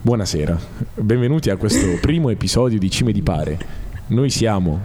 Buonasera, benvenuti a questo primo episodio di Cime di Pare. Noi siamo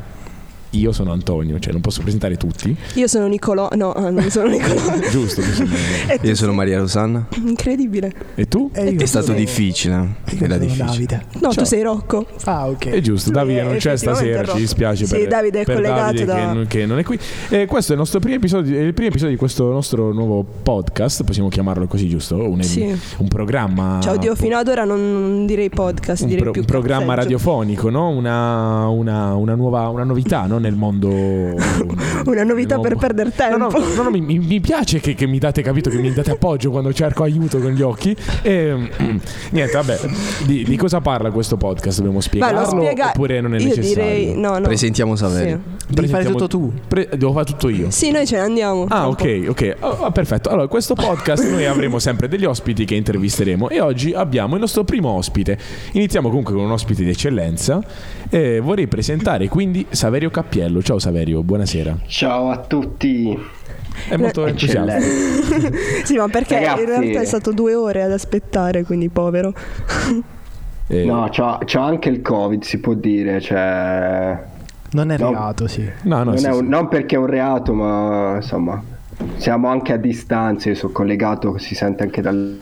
io sono Antonio, cioè non posso presentare tutti. Io sono Nicolò, no, eh, non sono Nicolò. Giusto, tu Io sono Maria Rosanna. Incredibile. E tu? E È stato sono- difficile. Era sono difficile. Davide. No, Ciao. tu sei Rocco. Ah, ok. È giusto, Davide non c'è stasera, ci dispiace Sì, per, Davide è per collegato Davide da- che, non, che non è qui. Eh, questo è il nostro primo episodio, il primo episodio di questo nostro nuovo podcast, possiamo chiamarlo così, giusto? Un, Sì. un programma... Ciao Dio, fino ad ora non, direi podcast, un, direi pro- più un programma radiofonico, no? una, una, una nuova una novità no? Nel mondo. Una novità per perdere tempo. No, no, no, no, mi, mi- piace che, che mi date capito, che mi date appoggio quando cerco aiuto con gli occhi. E, mm, niente, vabbè, di, di cosa parla questo podcast? Dobbiamo Beh, spiegarlo lo spiega- oppure non è Io necessario? direi no, no. Presentiamo Saverio. Devi fare tutto tu. Pre- devo fare tutto io. Sì, noi ce ne andiamo. Ah, ok, ok. Oh, perfetto. Allora, questo podcast noi avremo sempre degli ospiti che intervisteremo e oggi abbiamo il nostro primo ospite. Iniziamo comunque con un ospite di eccellenza e vorrei presentare quindi Saverio Cappiello. Ciao Saverio, buonasera. Ciao a tutti. È molto entusiasta. Sì, ma perché Ragazzi- in realtà è stato due ore ad aspettare, quindi povero. Eh, No, c'ho, c'ho anche il Covid, si può dire. Cioè, Non è No. reato, sì. no, no, non, sì, è un- sì. non perché è un reato, ma insomma, siamo anche a distanza. Io sono collegato, si sente anche dal.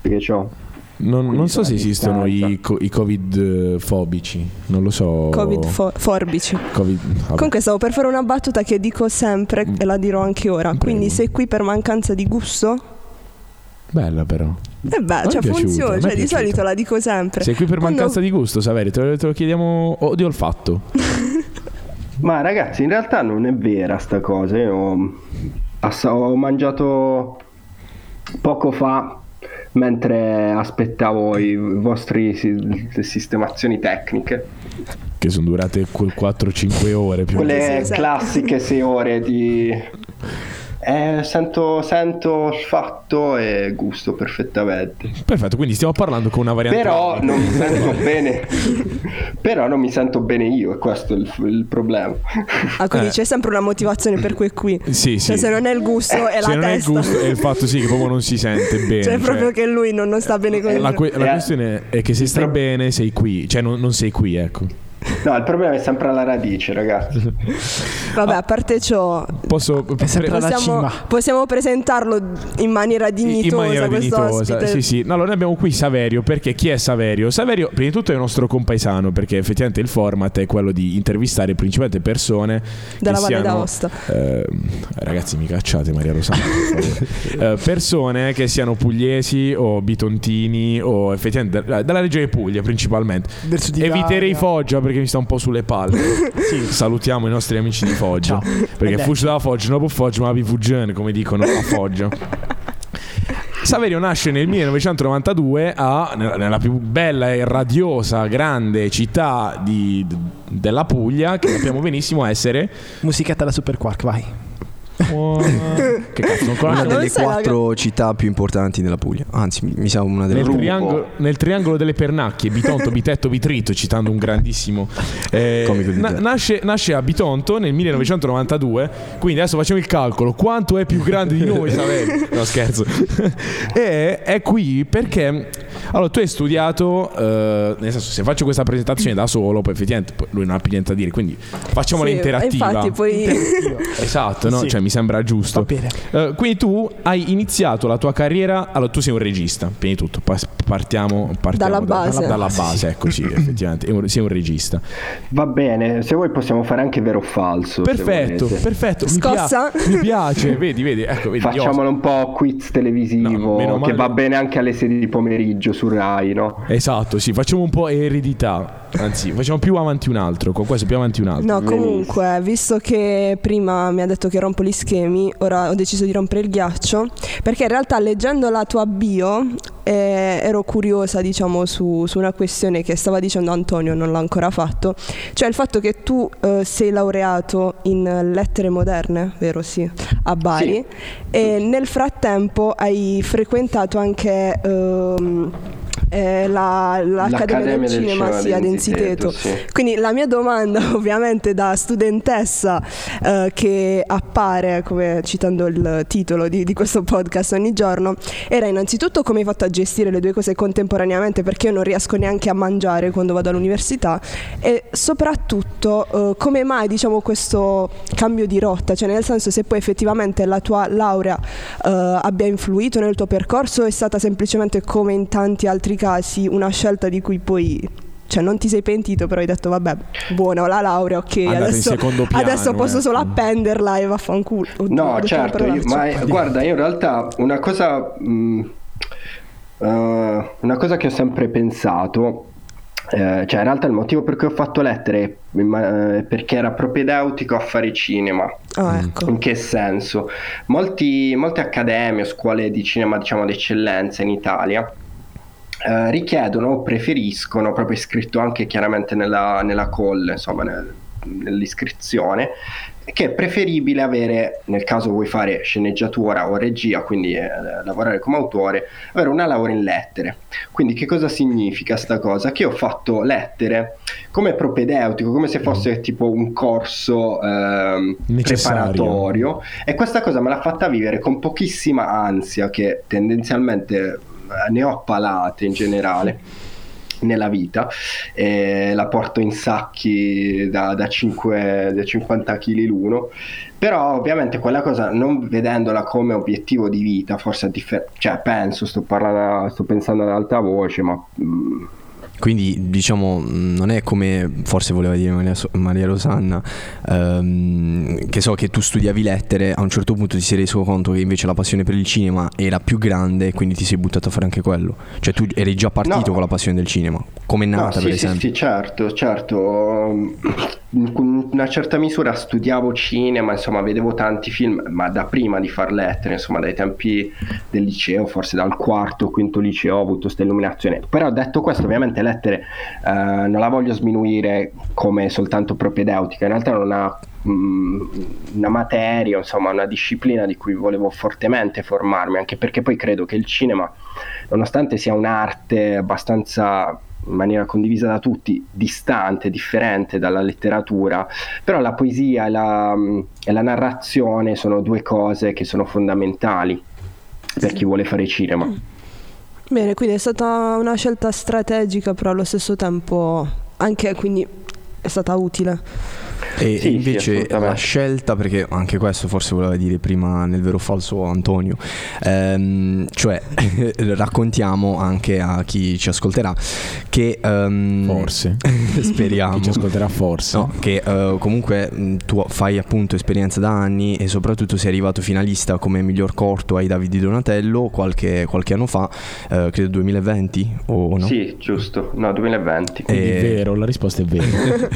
che ho. Non, non so se esistono i, co- i covid eh, fobici, non lo so. Covid fo- forbici. Covid-. Comunque stavo per fare una battuta che dico sempre e la dirò anche ora. Prego. Quindi sei qui per mancanza di gusto? Bella però. E beh, è cioè piaciuta, funziona, cioè di solito la dico sempre. Sei qui per Quando- mancanza di gusto, Saverio, te lo, te lo chiediamo o di olfatto. Ma ragazzi, in realtà non è vera sta cosa. Io ho, ho mangiato poco fa mentre aspettavo i vostri sistemazioni tecniche. Che sono durate quel 4-5 ore più o meno. Quelle Sì, esatto. classiche 6 ore di... Eh, sento, sento olfatto e gusto perfettamente. Perfetto, quindi stiamo parlando con una variante. Però non mi sento bene. Però non mi sento bene io, e questo è il, il problema. Ah, quindi Eh. c'è sempre una motivazione per cui è qui. Sì, sì. Cioè, se non è il gusto, è Se la non è il testa. gusto, è il fatto sì che proprio non si sente bene. Cioè, cioè, proprio che lui non, non sta bene con la, il que- la Eh, questione è che se stai bene sei qui, cioè non, non sei qui, ecco. No, il problema è sempre alla radice, ragazzi. Vabbè, a parte ciò, Posso pre- possiamo, possiamo presentarlo in maniera dignitosa. in maniera dignitosa. Sì, sì. No, allora noi abbiamo qui Saverio, perché chi è Saverio? Saverio, prima di tutto, è un nostro compaesano, perché effettivamente il format è quello di intervistare principalmente persone Dalla che Valle siano, d'Aosta. eh, ragazzi, mi cacciate Maria Rosana. Eh, persone che siano pugliesi o bitontini o effettivamente dalla regione Puglia principalmente. Eviterei. Foggia perché mi sta un po' sulle palle. Sì. Salutiamo i nostri amici di Foggia. Ciao. Perché Vabbè. fugge dalla Foggia, non può Foggia, ma vi fuggione, come dicono a Foggia. Saverio nasce nel 1992 a- nella nella più bella e radiosa, grande città di- della Puglia, che sappiamo benissimo essere. Musichetta da Super Quark, vai. Che cazzo, non Una delle la- quattro città più importanti della Puglia. Anzi, mi, sa una delle Nel triangolo, nel triangolo delle pernacchie, Bitonto, Bitetto, Bitritto, citando un grandissimo eh, Comico di na- nasce, nasce a Bitonto nel 1992. Quindi adesso facciamo il calcolo: quanto è più grande di noi, Saverio? No, scherzo. e è qui perché allora tu hai studiato, eh, nel senso, se faccio questa presentazione da solo, poi effettivamente lui non ha più niente da dire. Quindi facciamola Sì, interattiva. Infatti, poi Esatto, no? Sì. Cioè, mi sembra giusto. Va bene. Eh, quindi tu hai iniziato la tua carriera. Allora, tu sei un regista, prima di tutto. Partiamo, partiamo Dalla da- base. dalla Sì. base, ecco sì, effettivamente. sei un regista. Va bene, se vuoi possiamo fare anche vero o falso. Perfetto, perfetto. Mi, Scossa? pia- mi piace, vedi, vedi. Ecco, vedi. io- Facciamolo un po' quiz televisivo No, che va bene anche alle sedi di pomeriggio su Rai, no? Esatto, sì, facciamo un po' eredità. Anzi, facciamo più avanti un altro. Con questo più avanti un altro. No, comunque, visto che prima mi ha detto che rompo gli schemi, ora ho deciso di rompere il ghiaccio, perché in realtà leggendo la tua bio eh, ero curiosa, diciamo, su, su una questione che stava dicendo Antonio, non l'ha ancora fatto, cioè il fatto che tu eh, sei laureato in lettere moderne, vero sì, a Bari, e nel frattempo hai frequentato anche... ehm, eh, la- l'Accademia del Cinema sia ad Ensiteto. sì. Quindi la mia domanda, ovviamente da studentessa eh, che appare, come citando il titolo di, di questo podcast ogni giorno, era innanzitutto come hai fatto a gestire le due cose contemporaneamente perché io non riesco neanche a mangiare quando vado all'università e soprattutto eh, come mai diciamo questo cambio di rotta, cioè nel senso se poi effettivamente la tua laurea eh, abbia influito nel tuo percorso è stata semplicemente come in tanti altri casi una scelta di cui poi cioè non ti sei pentito però hai detto vabbè buona ho la laurea ok adesso, piano, adesso posso eh. solo appenderla e vaffanculo No, certo, io- ma guarda, io in realtà una cosa, mh, eh, una cosa che ho sempre pensato, eh, cioè in realtà il motivo per cui ho fatto lettere è ma- eh, perché era propedeutico a fare cinema. ah ecco In che senso? Molti, molte accademie o scuole di cinema, diciamo, d'eccellenza in Italia eh, richiedono o preferiscono, proprio scritto anche chiaramente nella, nella call, insomma, nel- nell'iscrizione, che è preferibile avere, nel caso vuoi fare sceneggiatura o regia, quindi eh, lavorare come autore, avere una laurea in lettere. Quindi che cosa significa sta cosa? Che ho fatto lettere come propedeutico, come se fosse tipo un corso Necessario. preparatorio e questa cosa me l'ha fatta vivere con pochissima ansia che tendenzialmente eh, ne ho palate in generale nella vita e la porto in sacchi da, da, 5, da 50 kg l'uno. Però ovviamente quella cosa non vedendola come obiettivo di vita forse è differente cioè penso sto parlando sto pensando ad alta voce ma mm, Quindi diciamo non è come forse voleva dire Maria, So- Maria Rosanna, ehm, che so che tu studiavi lettere, a un certo punto ti sei reso conto che invece la passione per il cinema era più grande e quindi ti sei buttato a fare anche quello. Cioè tu eri già partito No. con la passione del cinema, come è No, nata sì, per sì, esempio. sì, certo, certo. In una certa misura studiavo cinema, insomma, vedevo tanti film, ma da prima di far lettere, insomma, dai tempi del liceo, forse dal quarto quinto liceo ho avuto questa illuminazione. Però detto questo, ovviamente lettere eh, non la voglio sminuire come soltanto propedeutica, in realtà è una, mm, una materia, insomma, una disciplina di cui volevo fortemente formarmi, anche perché poi credo che il cinema, nonostante sia un'arte abbastanza in maniera condivisa da tutti, distante, differente dalla letteratura, però la poesia e la, e la narrazione sono due cose che sono fondamentali per chi vuole fare cinema. Bene, quindi è stata una scelta strategica, però allo stesso tempo anche quindi è stata utile. E Sì, sì, invece assolutamente. la scelta, perché anche questo forse voleva dire prima nel vero o falso Antonio, ehm, cioè raccontiamo anche a chi ci ascolterà che... ehm, Forse. speriamo. Chi ci ascolterà forse. No, che eh, comunque mh, tu fai appunto esperienza da anni e soprattutto sei arrivato finalista come miglior corto ai Davide Donatello qualche, qualche anno fa, eh, credo 2020 o no? Sì, giusto, no, 2020. Quindi Eh, vero, la risposta è vera.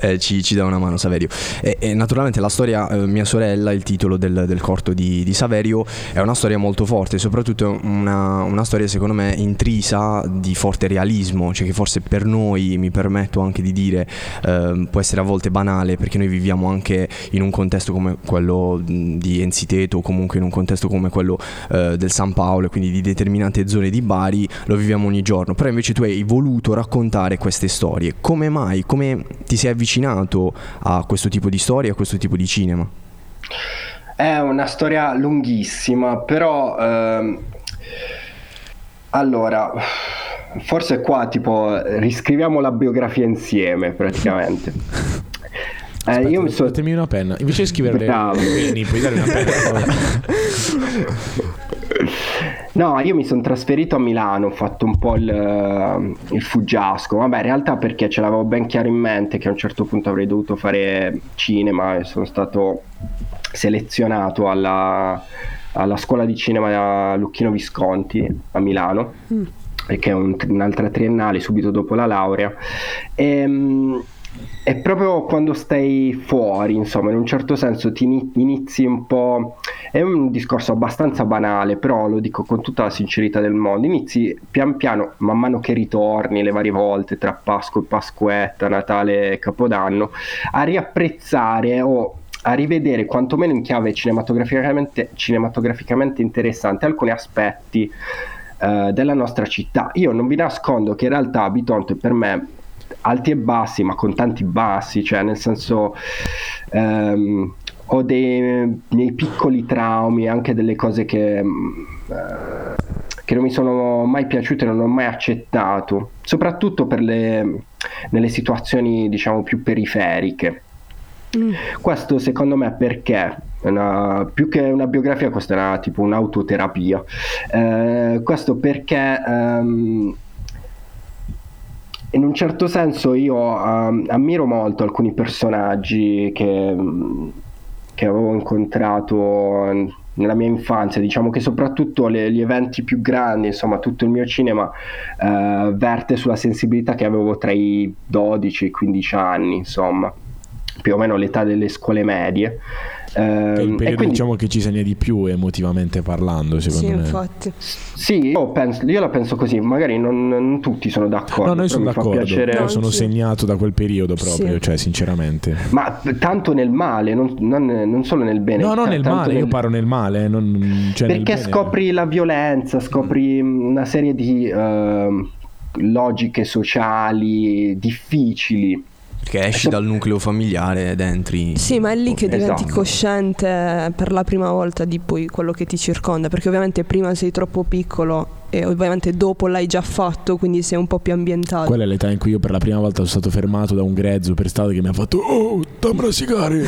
Eh, ci, ci dà una mano Saverio. E, e naturalmente la storia eh, Mia sorella, il titolo del, del corto di, di Saverio, è una storia molto forte, soprattutto una, una storia secondo me intrisa di forte realismo, cioè che forse per noi, mi permetto anche di dire, ehm, può essere a volte banale perché noi viviamo anche in un contesto come quello di Ensiteto o comunque in un contesto come quello eh, del San Paolo e quindi di determinate zone di Bari, lo viviamo ogni giorno, però invece tu hai voluto raccontare queste storie. Come mai? Come ti sei avvicinato a questo tipo di storie, a questo tipo di cinema? È una storia lunghissima, però ehm, allora forse qua tipo riscriviamo la biografia insieme praticamente. Eh, Aspetta, io mi sono datemi una penna. Invece di scrivere Bravo. Vieni, puoi dare una penna. No, io mi sono trasferito a Milano, ho fatto un po' il, il fuggiasco, vabbè in realtà perché ce l'avevo ben chiaro in mente che a un certo punto avrei dovuto fare cinema e sono stato selezionato alla, alla scuola di cinema Lucchino Visconti a Milano, che è un- un'altra triennale subito dopo la laurea. Ehm, è proprio quando stai fuori, insomma, in un certo senso ti ini- inizi un po'. È un discorso abbastanza banale, però lo dico con tutta la sincerità del mondo. Inizi pian piano, man mano che ritorni le varie volte tra Pasqua e Pasquetta, Natale e Capodanno, a riapprezzare o a rivedere quantomeno in chiave cinematograficamente, cinematograficamente interessante alcuni aspetti eh, della nostra città. Io non vi nascondo che in realtà Bitonto per me alti e bassi, ma con tanti bassi, cioè nel senso ehm, ho dei miei piccoli traumi, anche delle cose che, mm, eh, che non mi sono mai piaciute, non ho mai accettato, soprattutto per le, nelle situazioni diciamo più periferiche. Questo secondo me perché? Una, più che una biografia questa è una, tipo un'autoterapia. Eh, questo perché ehm, in un certo senso io ehm, ammiro molto alcuni personaggi che, mm, che avevo incontrato nella mia infanzia, diciamo che soprattutto le- gli eventi più grandi, insomma tutto il mio cinema eh, verte sulla sensibilità che avevo tra i 12 e i 15 anni, insomma, più o meno l'età delle scuole medie. Che è il Ehm, periodo quindi diciamo che ci segna di più emotivamente parlando, secondo Sì, me. infatti. sì, io, penso- io la penso così, magari non, non tutti sono d'accordo. No, noi sono d'accordo. piacere- Io No, sono segnato da quel periodo proprio, Sì. cioè sinceramente. Ma tanto nel male, non, non- non solo nel bene. No, no, ta- nel male, io parlo nel male, non, cioè nel Perché bene. scopri la violenza, scopri una serie di ehm, logiche sociali difficili. Perché esci dal nucleo familiare ed entri. Sì, ma è lì che diventi Esatto. cosciente per la prima volta di poi quello che ti circonda, perché ovviamente prima sei troppo piccolo e ovviamente dopo l'hai già fatto, quindi sei un po' più ambientato. Quella è l'età in cui io per la prima volta sono stato fermato da un grezzo per strada che mi ha fatto Oh, dammi una sigari?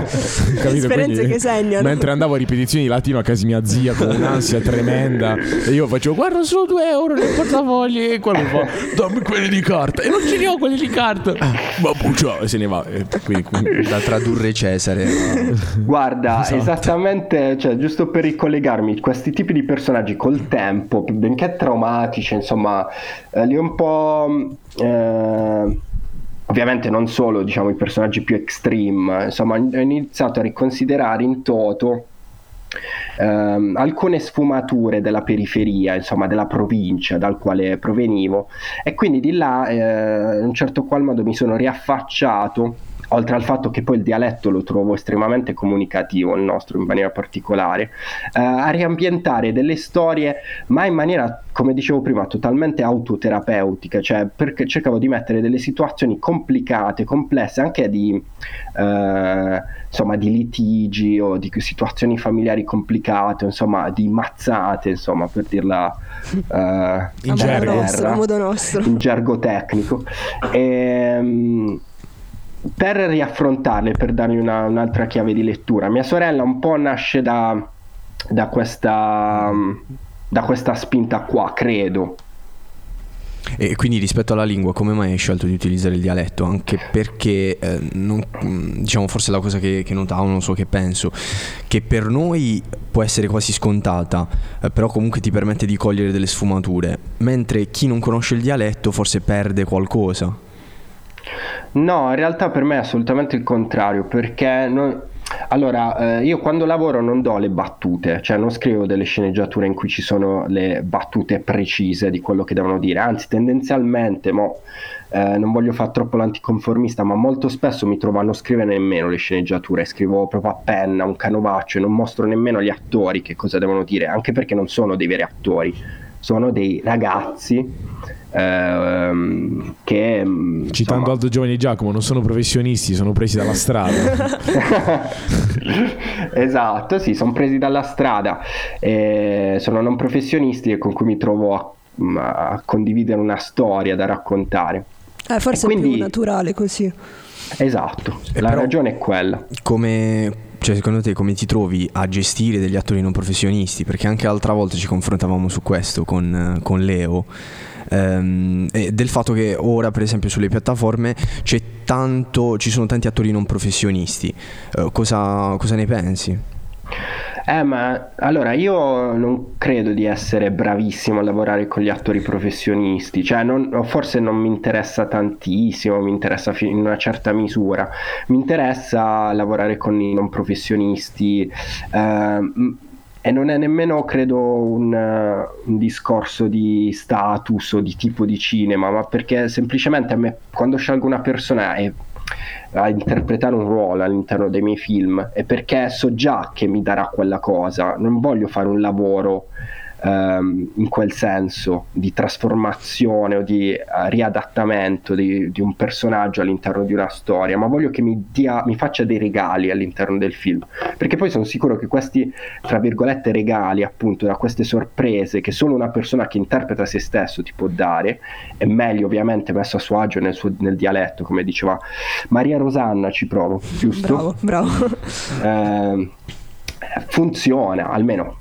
Esperienze Quindi, che segnano. Mentre andavo a ripetizioni di latino a casa mia zia con un'ansia tremenda E io facevo guarda solo 2 euro nel portafogli E quello fa dammi quelli di carta E non ce li ho quelli di carta Ma bugia E se ne va E quindi, quindi- Da tradurre Cesare. Guarda, Esatto. esattamente, cioè, giusto per ricollegarmi, questi tipi di personaggi col tempo, benché traumatici, insomma, eh, li un po'... eh, ovviamente non solo, diciamo, i personaggi più extreme, insomma, ho iniziato a riconsiderare in toto ehm, alcune sfumature della periferia, insomma, della provincia dal quale provenivo e quindi di là, eh, in un certo qual modo mi sono riaffacciato oltre al fatto che poi il dialetto lo trovo estremamente comunicativo, il nostro in maniera particolare, eh, a riambientare delle storie, ma in maniera, come dicevo prima, totalmente autoterapeutica, cioè perché cercavo di mettere delle situazioni complicate, complesse, anche di, eh, insomma, di litigi o di situazioni familiari complicate, insomma, di mazzate, insomma, per dirla eh, in gergo. nostro, a modo nostro. in gergo tecnico. Ehm, per riaffrontarle, per dargli una- un'altra chiave di lettura, mia sorella un po' nasce da, da questa, da questa spinta qua, credo. E quindi rispetto alla lingua, come mai hai scelto di utilizzare il dialetto? Anche perché, eh, non- diciamo, forse la cosa che, che notavo, non so che penso, che per noi può essere quasi scontata, eh, però comunque ti permette di cogliere delle sfumature, mentre chi non conosce il dialetto forse perde qualcosa. No, in realtà per me è assolutamente il contrario, perché non- allora eh, io quando lavoro non do le battute, cioè non scrivo delle sceneggiature in cui ci sono le battute precise di quello che devono dire, anzi tendenzialmente, mo, eh, non voglio fare troppo l'anticonformista, ma molto spesso mi trovo a non scrivere nemmeno le sceneggiature, scrivo proprio a penna, un canovaccio e non mostro nemmeno agli attori che cosa devono dire, anche perché non sono dei veri attori, sono dei ragazzi ehm, che... mm, Citando insomma, Aldo Giovanni e Giacomo Non sono professionisti, sono presi dalla strada esatto, sì, sono presi dalla strada, eh, sono non professionisti e con cui mi trovo a, a condividere una storia da raccontare. Eh, forse E è più quindi- naturale così. Esatto, E la però- ragione è quella. Come, cioè, secondo te come ti trovi a gestire degli attori non professionisti? Perché anche l'altra volta ci confrontavamo su questo con, con Leo. Ehm, del fatto che ora, per esempio, sulle piattaforme tanto, ci sono tanti attori non professionisti. Eh, cosa, cosa ne pensi? Eh, ma allora io non credo di essere bravissimo a lavorare con gli attori professionisti, cioè non- forse non mi interessa tantissimo, mi interessa in una certa misura, mi interessa lavorare con i non professionisti ehm, e non è nemmeno credo un, eh, un discorso di status o di tipo di cinema, ma perché semplicemente a me quando scelgo una persona è a interpretare un ruolo all'interno dei miei film è perché so già che mi darà quella cosa, non voglio fare un lavoro ehm, in quel senso di trasformazione o di eh, riadattamento di, di un personaggio all'interno di una storia, ma voglio che mi, dia, mi faccia dei regali all'interno del film, perché poi sono sicuro che questi, tra virgolette, regali appunto da queste sorprese che solo una persona che interpreta se stesso ti può dare, è meglio ovviamente messo a suo agio nel, suo, nel dialetto, come diceva Maria Rosanna, ci provo, giusto? Bravo, bravo. Eh, funziona, almeno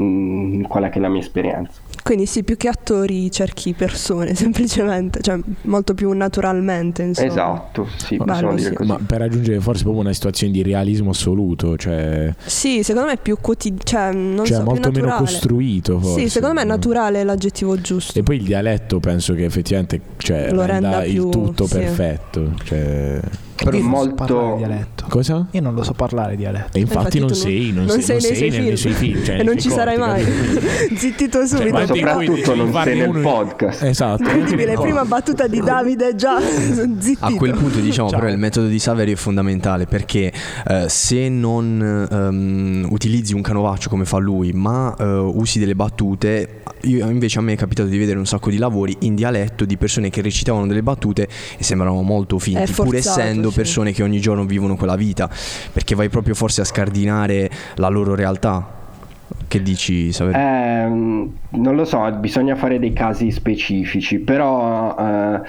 mm, quella che è la mia esperienza. Quindi sì, più che attori cerchi persone, semplicemente, cioè molto più naturalmente, insomma. Esatto, sì, Bello, possiamo dire sì. così. Ma per raggiungere forse proprio una situazione di realismo assoluto, cioè, Sì, secondo me è più quotidiano, cioè, non cioè so, molto più meno costruito. Forse. Sì, secondo me è naturale l'aggettivo giusto. E poi il dialetto penso che effettivamente cioè, Lo renda renda il più- tutto sì. perfetto. Cioè... Però so molto- dialetto. Cosa? Io non lo so parlare dialetto. E infatti, Infatti non sei, non, non sei, sei non nei sei suoi nei film. suoi film. cioè, e non ci sarai mai. capito? Zittito Cioè, subito. Ma in cui soprattutto non sei nel uno- podcast. Esatto. Incredibile, prima battuta di Davide già zittito. A quel punto diciamo Ciao. però il metodo di Saverio è fondamentale perché eh, se non ehm, utilizzi un canovaccio come fa lui ma eh, usi delle battute, io invece a me è capitato di vedere un sacco di lavori in dialetto di persone che recitavano delle battute e sembravano molto finti, pur forzato, sì. persone che ogni giorno vivono quella vita, perché vai proprio forse a scardinare la loro realtà. Che dici Saverio? Ehm, non lo so, bisogna fare dei casi specifici, però eh,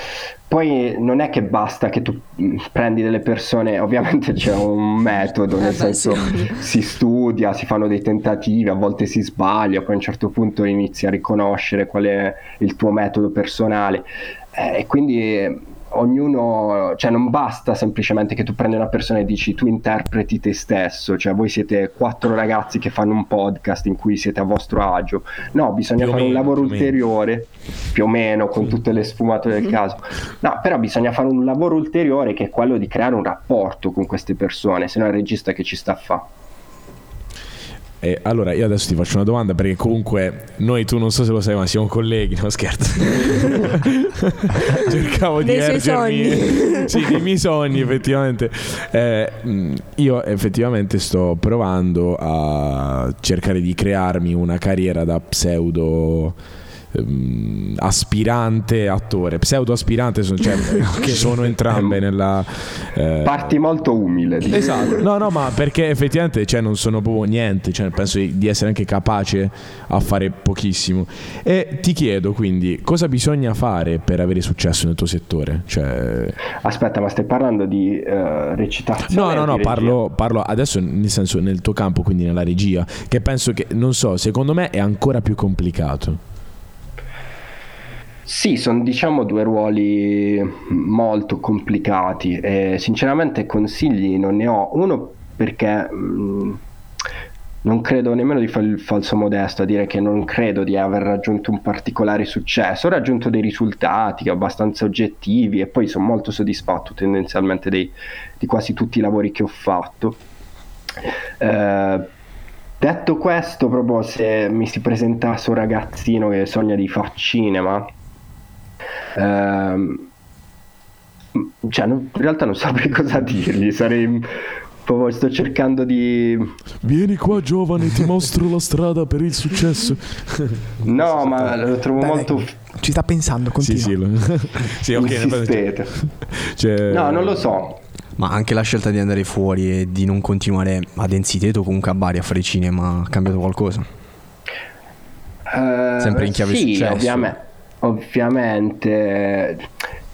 poi non è che basta che tu mm, prendi delle persone, ovviamente c'è un metodo, nel Eh beh, senso sì. si studia, si fanno dei tentativi, a volte si sbaglia, poi a un certo punto inizi a riconoscere qual è il tuo metodo personale Eh, e quindi eh, ognuno, cioè non basta semplicemente che tu prendi una persona e dici tu interpreti te stesso, cioè voi siete quattro ragazzi che fanno un podcast in cui siete a vostro agio, no, bisogna Più fare un meno, lavoro più o meno. ulteriore, più o meno con tutte le sfumature del caso, no, però bisogna fare un lavoro ulteriore che è quello di creare un rapporto con queste persone, se no il regista che ci sta a fare. E allora io adesso ti faccio una domanda perché comunque noi tu non so se lo sai ma siamo colleghi, no scherzo. Cercavo di Dei ergermi sì, dei miei sogni effettivamente. Eh, io effettivamente sto provando a cercare di crearmi una carriera da pseudo ehm, aspirante attore, pseudo aspirante sono, cioè, che sono entrambe nella eh, Parti molto umile. dico. Esatto, no, no, ma perché effettivamente cioè, non sono proprio niente, cioè, penso di essere anche capace a fare pochissimo. E ti chiedo quindi cosa bisogna fare per avere successo nel tuo settore? Cioè, Aspetta, ma stai parlando di eh, recitazione? no, no, no, parlo, parlo adesso nel senso nel tuo campo, quindi nella regia, che penso che, non so, secondo me è ancora più complicato. Sì, sono diciamo due ruoli molto complicati e sinceramente consigli non ne ho. Uno perché mh, non credo nemmeno di fare il falso modesto a dire che non credo di aver raggiunto un particolare successo. Ho raggiunto dei risultati abbastanza oggettivi e poi sono molto soddisfatto tendenzialmente dei- di quasi tutti i lavori che ho fatto. Eh, detto questo, proprio se mi si presentasse un ragazzino che sogna di fare cinema, Ehm, cioè, non- in realtà non saprei cosa dirgli. Sarei proprio sto cercando di. Vieni qua giovane, ti mostro la strada per il successo. No, ma lo trovo Dai, molto. Ci sta pensando, Sì, continua. sì, lo- sì, ok. insistete. Cioè, No, non lo so. Ma anche la scelta di andare fuori e di non continuare ad Enziteto o comunque a Bari a fare cinema ha cambiato qualcosa? Eh, Sempre in chiave sì, successo. ovviame- ovviamente.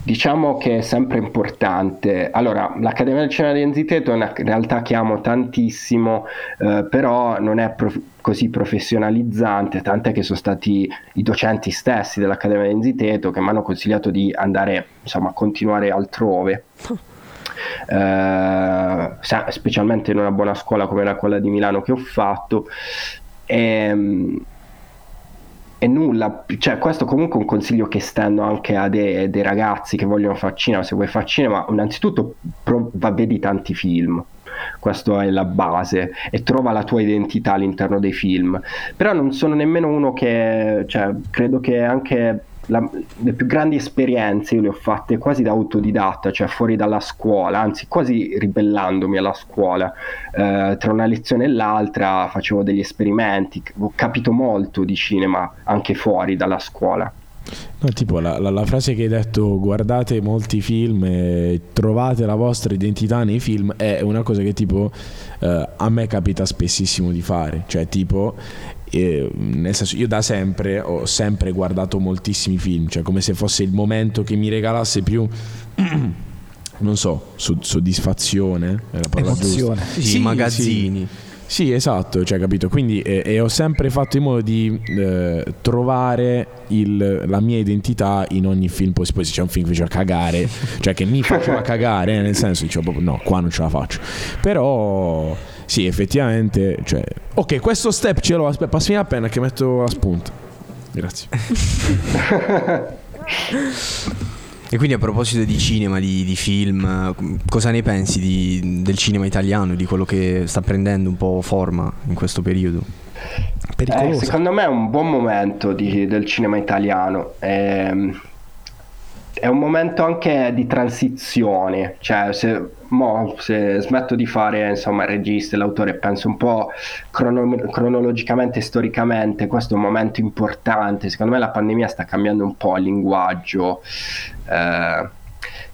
Diciamo che è sempre importante. Allora, l'Accademia del Cinema di Enziteto è una realtà che amo tantissimo, eh, però non è prof- così professionalizzante, tant'è che sono stati i docenti stessi dell'Accademia di Enziteto che mi hanno consigliato di andare, insomma, a continuare altrove. Eh, specialmente in una buona scuola come era quella di Milano che ho fatto. E, e nulla, cioè questo comunque è un consiglio che stendo anche a dei, dei ragazzi che vogliono fare cinema, se vuoi fare cinema, innanzitutto pro- va, vedi tanti film, questa è la base e trova la tua identità all'interno dei film, però non sono nemmeno uno che, cioè, credo che anche la- le più grandi esperienze io le ho fatte quasi da autodidatta, cioè fuori dalla scuola, anzi quasi ribellandomi alla scuola. Eh, tra una lezione e l'altra facevo degli esperimenti, ho capito molto di cinema anche fuori dalla scuola. No, tipo la, la- la frase che hai detto guardate molti film e trovate la vostra identità nei film è una cosa che tipo eh, a me capita spessissimo di fare, cioè tipo nel senso io da sempre ho sempre guardato moltissimi film, cioè come se fosse il momento che mi regalasse più non so, so- soddisfazione, è la parola giusta. Emozione. Sì, Sì, i magazzini. Sì, esatto, cioè, capito. Quindi eh, e ho sempre fatto in modo di eh, trovare il- la mia identità in ogni film. Poi se c'è un film che mi faceva cagare, cioè che mi faceva cagare, nel senso dicevo proprio no, qua non ce la faccio. Però sì, effettivamente, cioè, ok, questo step ce l'ho, aspetta, passami la penna che metto la spunta. Grazie. E quindi a proposito di cinema, di, di film, cosa ne pensi di- del cinema italiano, di quello che sta prendendo un po' forma in questo periodo? Eh, secondo me è un buon momento di- del cinema italiano. Ehm, È, un momento anche di transizione. Cioè, se, mo, se smetto di fare insomma, il regista e l'autore, penso un po' crono- cronologicamente storicamente, questo è un momento importante. Secondo me la pandemia sta cambiando un po' il linguaggio. eh,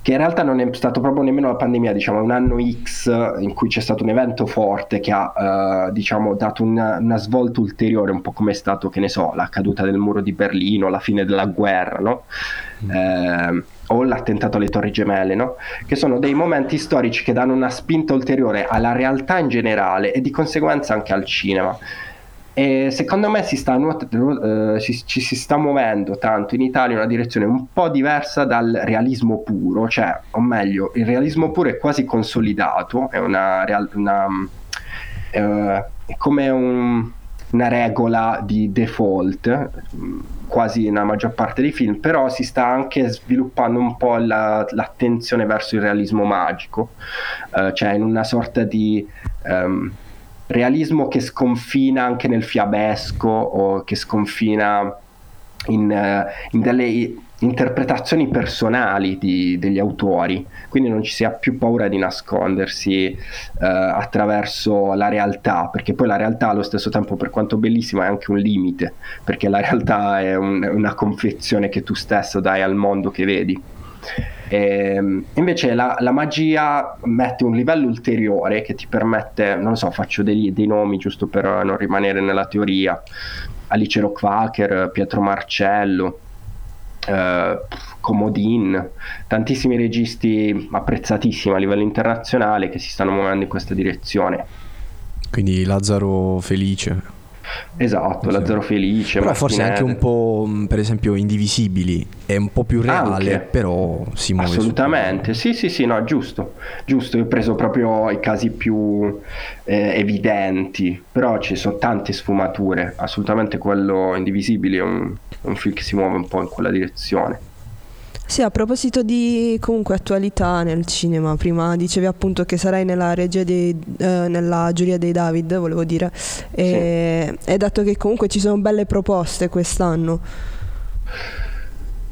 che in realtà non è stato proprio nemmeno la pandemia, diciamo, un anno X in cui c'è stato un evento forte che ha, eh, diciamo, dato una, una svolta ulteriore, un po' come è stato, che ne so, la caduta del muro di Berlino, la fine della guerra, no? Eh, o l'attentato alle Torri Gemelle, no? Che sono dei momenti storici che danno una spinta ulteriore alla realtà in generale e di conseguenza anche al cinema. E secondo me si sta nuot- eh, si- ci si sta muovendo tanto in Italia in una direzione un po' diversa dal realismo puro, cioè, o meglio, il realismo puro è quasi consolidato, è una, real- una, eh, è come un- una regola di default, mh, quasi nella maggior parte dei film, però si sta anche sviluppando un po' la- l'attenzione verso il realismo magico, eh, cioè in una sorta di... ehm, realismo che sconfina anche nel fiabesco o che sconfina in, eh, in delle interpretazioni personali di- degli autori, quindi non ci sia più paura di nascondersi eh, attraverso la realtà, perché poi la realtà allo stesso tempo, per quanto bellissima, è anche un limite, perché la realtà è un- una confezione che tu stesso dai al mondo che vedi. Ehm, invece la, la magia mette un livello ulteriore che ti permette, non so, faccio degli- dei nomi giusto per non rimanere nella teoria, Alice Rockwaker, Pietro Marcello, eh, Comodin, tantissimi registi apprezzatissimi a livello internazionale che si stanno muovendo in questa direzione. Quindi Lazzaro Felice. Esatto, Lazzaro Felice, Però forse anche Martinelli. un po', mh, per esempio, indivisibili. È un po' più reale, Anche. però si muove. Assolutamente, sì, sì, sì, no, giusto, giusto, io ho preso proprio i casi più eh, evidenti, però ci sono tante sfumature, assolutamente quello Indivisibili è un, è un film che si muove un po' in quella direzione. Sì, a proposito di comunque attualità nel cinema, prima dicevi appunto che sarai nella, regia dei, eh, nella giuria dei David, volevo dire, e, e dato che comunque ci sono belle proposte quest'anno.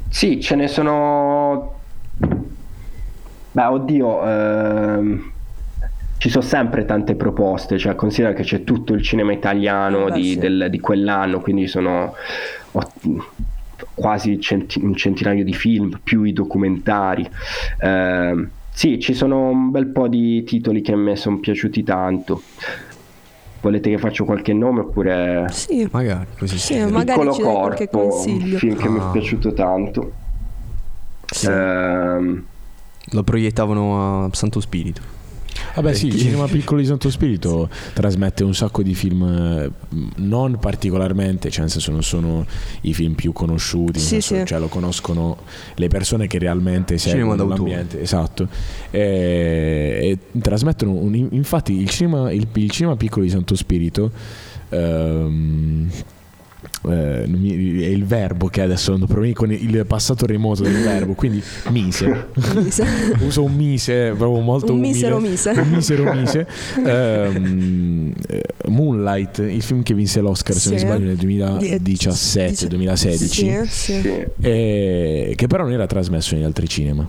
Sì, ce ne sono... Beh, oddio, ehm, ci sono sempre tante proposte, cioè considera che c'è tutto il cinema italiano Beh, di, sì. del- di quell'anno, quindi sono quasi centi- un centinaio di film, più i documentari. Ehm, sì, ci sono un bel po' di titoli che a me sono piaciuti tanto. Volete che faccio qualche nome oppure... Sì, Magari così. Sì, sì. ma- magari Piccolo Corpo, un film che mi Ah. è piaciuto tanto. Ehm, Lo proiettavano a Santo Spirito. Vabbè sì, il cinema piccolo di Santo Spirito trasmette un sacco di film eh, non particolarmente, cioè nel senso non sono i film più conosciuti, Sì, senso, sì. cioè lo conoscono le persone che realmente seguono l'ambiente, esatto. E, e trasmettono un- infatti il cinema, il, il cinema piccolo di Santo Spirito ehm, eh, mi- è il verbo che adesso non proviene con il passato remoto del verbo, quindi mise. Mise. Uso un mise proprio molto Un umile. misero mise. Un misero mise. Eh, Moonlight, il film che vinse l'Oscar, se non Sì. sbaglio, nel 2017-2016. Sì, sì. Sì. e- che però non era trasmesso negli altri cinema.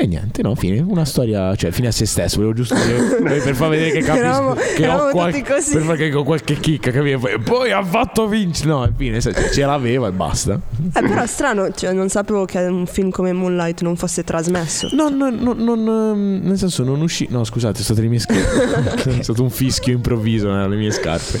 E niente, no, fine. Una storia, cioè, fine a se stesso. Volevo giusto dire, per far vedere che capisco. Eravamo- che eravamo ho qual-. Per far che ho qualche chicca, capito? E poi ha fatto vincere. No, infine, se- ce l'aveva e basta. Eh, però strano, cioè, non sapevo che un film come Moonlight non fosse trasmesso. No, no, no, non, ehm, nel senso non uscì. No, scusate, è stato le mie scarpe. è stato un fischio improvviso nelle mie scarpe.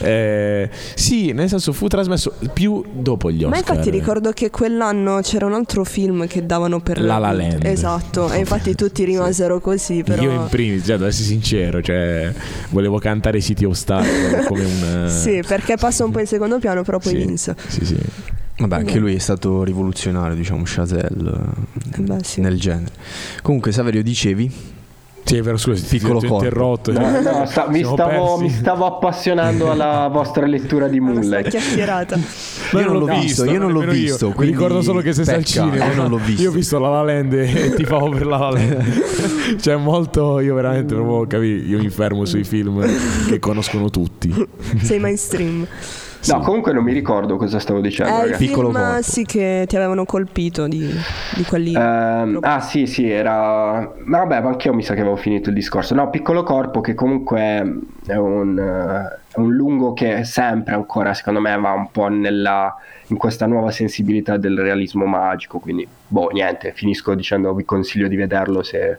Eh, sì, nel senso fu trasmesso più dopo gli Oscar. Ma infatti ricordo che quell'anno c'era un altro film che davano per La La Land. Esatto, e infatti tutti rimasero così, però Io in primis, cioè, devo essere sincero, cioè, volevo cantare City of Star come un... Sì, perché passa un po' in secondo piano, però poi sì, vinse. Sì, sì. Vabbè, anche lui è stato rivoluzionario, diciamo, Chazelle Eh beh, sì. nel genere. Comunque, Saverio, dicevi? Sì, è vero, scusa, ti Piccolo ti ho interrotto. No, no, sta- mi, stavo, mi stavo appassionando alla vostra lettura di Moonlight. chiacchierata. Ma Io non l'ho visto, io non l'ho nemmeno visto, Mi quindi ricordo solo che sei al cinema. io non l'ho visto. Io ho visto La La Land e ti favo per La La Land. cioè, molto. Io veramente proprio capì. Io mi fermo sui film che conoscono tutti. Sei mainstream. No, comunque non mi ricordo cosa stavo dicendo. È il ragazzi. Piccolo film corpo. sì che ti avevano colpito di, di quelli. Ehm, ah sì sì era ma vabbè ma anch'io mi sa che avevo finito il discorso no piccolo corpo che comunque è un, eh, è un lungo che sempre ancora secondo me va un po' nella, in questa nuova sensibilità del realismo magico quindi boh niente finisco dicendo vi consiglio di vederlo se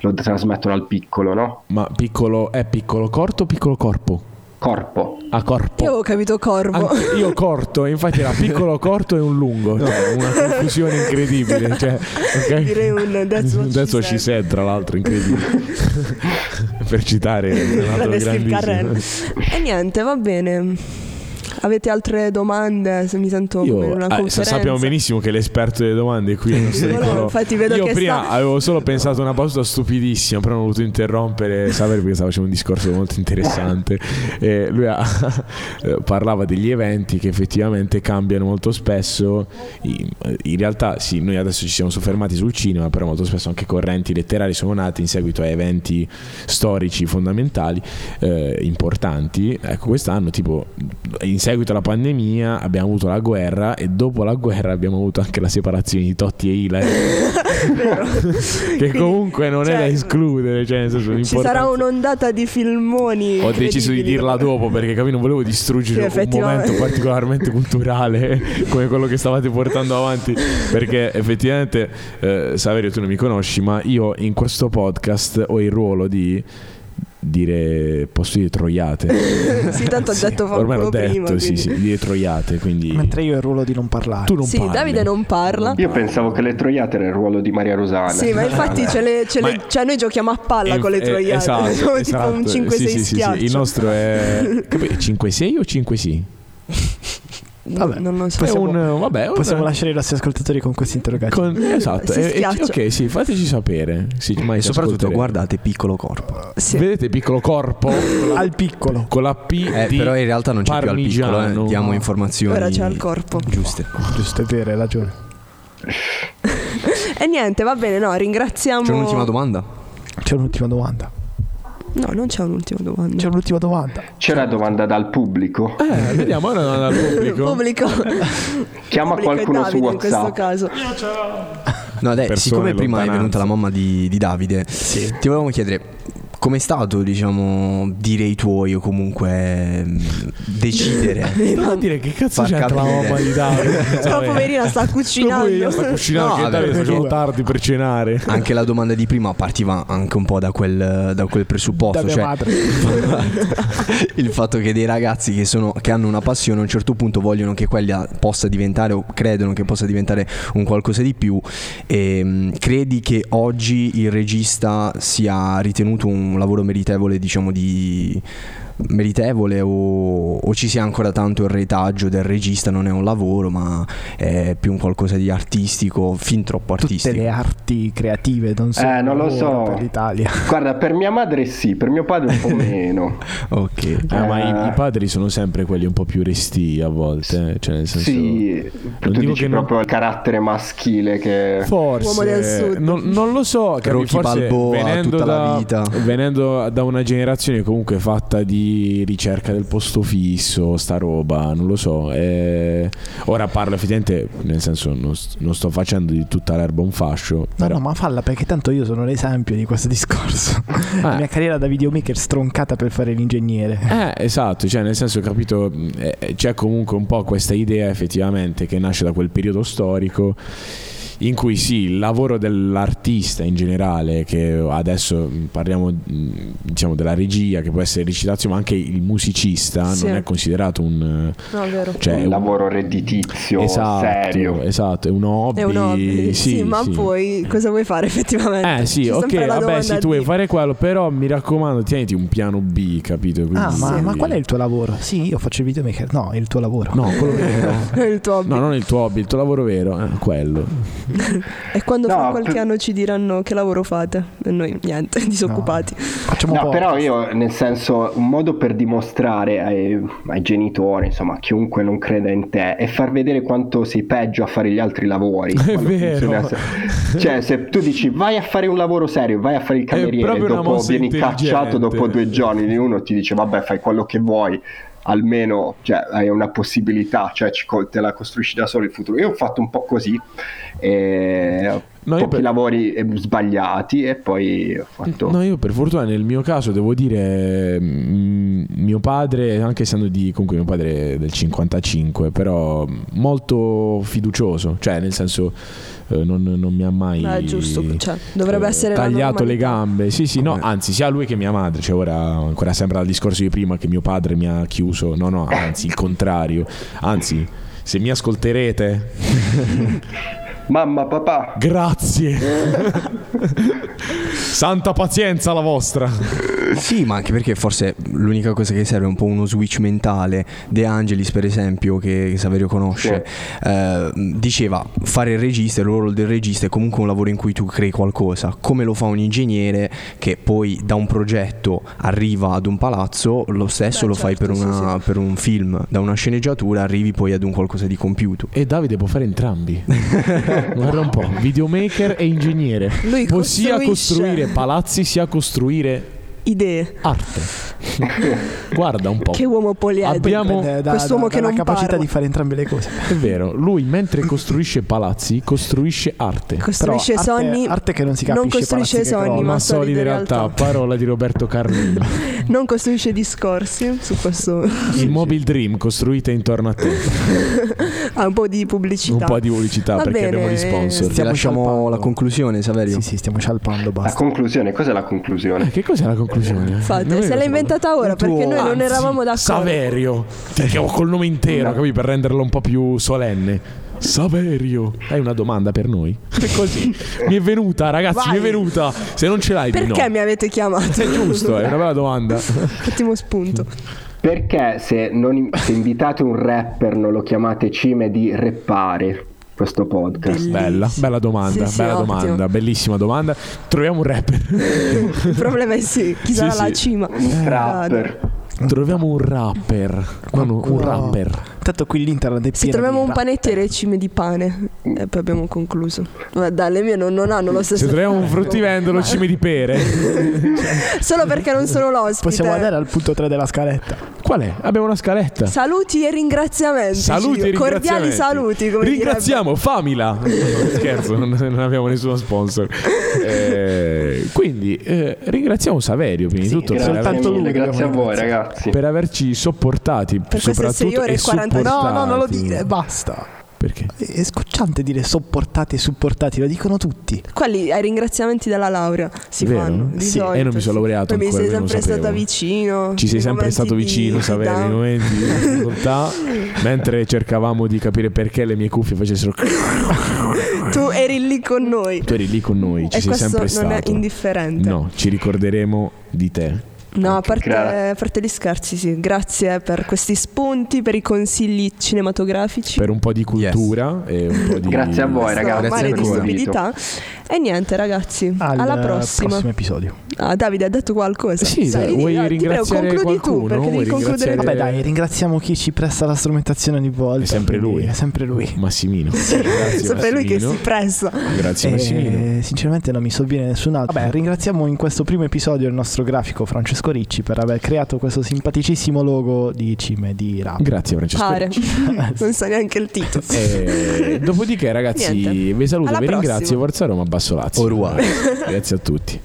lo trasmettono al piccolo no? Ma piccolo. È piccolo corto o piccolo corpo? Corpo A corpo. Io avevo capito corvo. Anche io corto, infatti era piccolo, corto e un lungo. Cioè, una confusione incredibile. Cioè, ok? Direi un that's what That's what she said. said, tra l'altro, incredibile. per citare un altro grandissimo. E niente, va bene. Avete altre domande? Se mi sento come in Io una conferenza. sappiamo benissimo che l'esperto delle domande è qui. il nostro No, no, infatti vedo Io che prima sta- avevo solo pensato una pausa stupidissima, però non ho voluto interrompere Saver perché stava facendo un discorso molto interessante. E lui ha- eh, parlava degli eventi che effettivamente cambiano molto spesso. In, in realtà, sì, noi adesso ci siamo soffermati sul cinema, però molto spesso anche correnti letterari sono nate in seguito a eventi storici fondamentali, eh, importanti. Ecco, quest'anno, tipo, in seguito alla pandemia abbiamo avuto la guerra e dopo la guerra abbiamo avuto anche la separazione di Totti e Vero. che Quindi, comunque non è da cioè, escludere cioè Ci sarà un'ondata di filmoni. ho deciso di dirla dopo perché capì non volevo distruggere Sì, un momento particolarmente culturale come quello che stavate portando avanti perché effettivamente eh, Saverio tu non mi conosci ma io in questo podcast ho il ruolo di dire posso dire troiate Sì, tanto ho detto ormai l'ho detto prima. sì sì dire troiate quindi Mentre io ho il ruolo di non parlare. tu non Sì, parli Davide non parla. io pensavo che le troiate era il ruolo di Maria Rosana Sì, ma infatti ce le- ce le- cioè noi giochiamo a palla Eh, con le eh, troiate. esatto, Siamo esatto. tipo un 5-6 Sì, sì, sì, sì. Il nostro è che poi, 5-6 o 5-6? Vabbè, non lo so. Possiamo- un vabbè, un- Possiamo lasciare i nostri ascoltatori con questi interrogativi. con- esatto. Si eh, eh, ok, sì, fateci sapere. Sì, mai E soprattutto guardate Piccolo Corpo. Sì. Vedete piccolo corpo Al piccolo. con la P Eh, di però in realtà non c'è più al piccolo, parmigiano. eh. diamo informazioni Ora c'è al corpo. giuste. Giusto, è vero, hai ragione. E niente, va bene, no, ringraziamo. C'è un'ultima domanda? C'è un'ultima domanda. No, non c'è un'ultima domanda. C'è un'ultima domanda. c'è una domanda dal pubblico Eh, vediamo ora dal pubblico. Pubblico. chiama Pubblico è qualcuno su Davide in questo Whatsapp caso. No, dai, siccome prima è lontananze. venuta la mamma di, di Davide, ti volevamo chiedere com'è stato, diciamo, dire i tuoi o comunque mm, decidere. A dire che cazzo c'è la mamma di Davide? La poverina sta cucinando. sta cucinando No, che vabbè, Davide perché- facciamo tardi per cenare. Anche la domanda di prima partiva anche un po' da quel, da quel presupposto, Da cioè il fatto che dei ragazzi che, sono, che hanno una passione a un certo punto vogliono che quella possa diventare o credono che possa diventare un qualcosa di più e mh, credi che oggi il regista sia ritenuto un lavoro meritevole diciamo di meritevole o, o ci sia ancora tanto il retaggio del regista, non è un lavoro ma è più un qualcosa di artistico, fin troppo Tutte artistico. le arti creative non sono Eh, non lo so. per l'Italia. Guarda, per mia madre sì, per mio padre un po' meno. Ok. Eh, ma i, Eh. i padri sono sempre quelli un po' più resti a volte, eh, cioè nel senso... Sì, tu dico dici che non- proprio il carattere maschile che... Forse Uomo del sud. Non, non lo so, Rocky forse Balboa venendo tutta la da, vita. venendo da una generazione comunque fatta di ricerca del posto fisso, sta roba, non lo so. eh, ora parlo effettivamente, nel senso non, non sto facendo di tutta l'erba un fascio, No, però no, ma falla perché tanto io sono l'esempio di questo discorso. La Eh. mia carriera da videomaker stroncata per fare l'ingegnere. Eh, esatto, cioè nel senso, capito, eh, eh, c'è comunque un po' questa idea effettivamente che nasce da quel periodo storico in cui sì, il lavoro dell'artista in generale, che adesso parliamo mh, diciamo della regia, che può essere recitazione, ma anche il musicista Sì. non è considerato un... No, è vero. Cioè, un lavoro redditizio esatto, serio. Esatto, è un hobby. È un hobby. Sì, ma sì. poi cosa vuoi fare effettivamente? Eh sì, C'è ok, vabbè sì, tu vuoi fare quello, però mi raccomando, tieniti un piano B, capito? Quindi- Ah, ma, Sì. ma qual è il tuo lavoro? Sì, io faccio il videomaker. No, è il tuo lavoro. No, quello vero. il tuo hobby. No, non il tuo hobby, il tuo lavoro vero, eh, quello. E quando No, fra qualche per- anno ci diranno che lavoro fate? E noi niente, disoccupati. Facciamo un No, po'. però io, nel senso, un modo per dimostrare ai, ai genitori, insomma, a chiunque non creda in te, è far vedere quanto sei peggio a fare gli altri lavori. È vero. Cioè, se tu dici vai a fare un lavoro serio, vai a fare il cameriere, una dopo vieni cacciato dopo due giorni, uno ti dice vabbè fai quello che vuoi. Almeno cioè, hai una possibilità, cioè te la costruisci da solo il futuro. Io ho fatto un po' così, eh, No, pochi per- lavori eh, sbagliati e poi ho fatto... No, io per fortuna nel mio caso devo dire mm, mio padre, anche essendo di comunque mio padre è del 55, però molto fiducioso, cioè nel senso non, non mi ha mai Eh, giusto, cioè, dovrebbe essere la tagliato le gambe. Sì, sì, no, Come- anzi, sia lui che mia madre, cioè ora ancora sempre dal discorso di prima che mio padre mi ha chiuso. No, no, anzi, il contrario. Anzi, se mi ascolterete, Mamma, papà, grazie. Santa pazienza la vostra. Sì, ma anche perché forse l'unica cosa che serve è un po' uno switch mentale. De Angelis, per esempio, che, che Saverio conosce, eh, diceva fare il regista, il ruolo del regista è comunque un lavoro in cui tu crei qualcosa, come lo fa un ingegnere che poi da un progetto arriva ad un palazzo, lo stesso Beh, lo fai per, certo, sì, una- per un film, da una sceneggiatura arrivi poi ad un qualcosa di compiuto. E Davide può fare entrambi. Guarda un po', videomaker e ingegnere. Lui può sia costruisce. costruire palazzi sia costruire Idee. arte. Guarda un po'. Che uomo poliedrico. Abbiamo- da, Quest'uomo da- che non capacità parla. di fare entrambe le cose. È vero, lui mentre costruisce palazzi, costruisce arte. Costruisce Però arte- sogni. arte che non si non capisce, costruisce palazzi che sogni, ma solide realtà, parola di Roberto Carlino. Non costruisce discorsi su questo. Il Mobile Dream costruite intorno a te. ha un po' di pubblicità. Un po' di pubblicità Va perché bene. abbiamo gli sponsor. Ti Stiamo la conclusione, Saverio. Sì, sì, stiamo scialpando, la basta. conclusione, cos'è la conclusione? Eh, Che cos'è la conclusione? Infatti, Non è se cosa- inventata ora perché noi non eravamo d'accordo. Saverio. Ti chiamo col nome intero, capi? Per renderlo un po' più solenne. Saverio. Hai una domanda per noi? È così. Mi è venuta, ragazzi, mi è Vai. venuta. Se non ce l'hai, di Perché no. mi avete chiamato? È giusto, è una bella domanda. Ottimo spunto. Perché se, non, se invitate un rapper non lo chiamate cime di reppare questo podcast? Bella, bella domanda, Sì, sì, bella ottimo. domanda, bellissima domanda. Troviamo un rapper. Il problema è sì, chi Sì, sarà sì. la cima. Un rapper. Troviamo un rapper. No, no, un rapper. Tanto qui l'internet è Se troviamo un panettiere e cime di pane e poi abbiamo concluso. Guarda, le mie non, non hanno lo stesso Se troviamo un fruttivendolo cime di pere. Solo perché non sono l'ospite. Possiamo andare al punto 3 della scaletta. Qual è? Abbiamo una scaletta. Saluti e ringraziamenti. Saluti e Gio. Cordiali ringraziamenti. saluti. Come Ringraziamo Famila. No, Scherzo, non, non abbiamo nessuno sponsor. Eh, quindi eh, ringraziamo Saverio prima di Sì, tutto per, Grazie soltanto aver- lui mille, grazie a voi ragazzi. per averci sopportati. queste soprattutto e e 40 supportati. No, no, non lo dire, basta. Perché? È scocciante dire sopportati e supportati, lo dicono tutti. Quelli ai ringraziamenti della laurea si Vero? fanno. Di Sì, solito, e non mi sono laureato Poi mi ancora, sei io non sempre stata vicino. Ci sei sempre stato di- vicino, Saverio, nei momenti di difficoltà, mentre cercavamo di capire perché le mie cuffie facessero. Tu eri lì con noi. Tu eri lì con noi, ci e sei sempre non stato. è indifferente. No, ci ricorderemo di te. No, a parte, a parte gli scherzi, sì. Grazie per questi spunti, per i consigli cinematografici. Per un po' di cultura e un po' di... Grazie a voi, ragazzi. grazie di stupidità. E niente, ragazzi, Al alla prossima. prossimo episodio. Ah, Davide ha detto qualcosa. Sì, Dai, vuoi dai, ti prego, ringraziare concludi tu qualcuno? perché devi concludere ringraziare- tu. Vabbè, dai, ringraziamo chi ci presta la strumentazione ogni volta. È sempre lui. È sempre lui. Massimino. Grazie, Sempre lui che Massimino. si pressa. Grazie Massimino. E sinceramente non mi sovviene nessun altro. Vabbè, ringraziamo in questo primo episodio il nostro grafico Francesco Ricci per aver creato questo simpaticissimo logo di cime di rap. Grazie Francesco. Pare. non sa neanche il titolo. Eh, dopodiché ragazzi Niente. vi saluto, Alla vi prossima. ringrazio, Forza Roma, Basso Lazio. Grazie a tutti.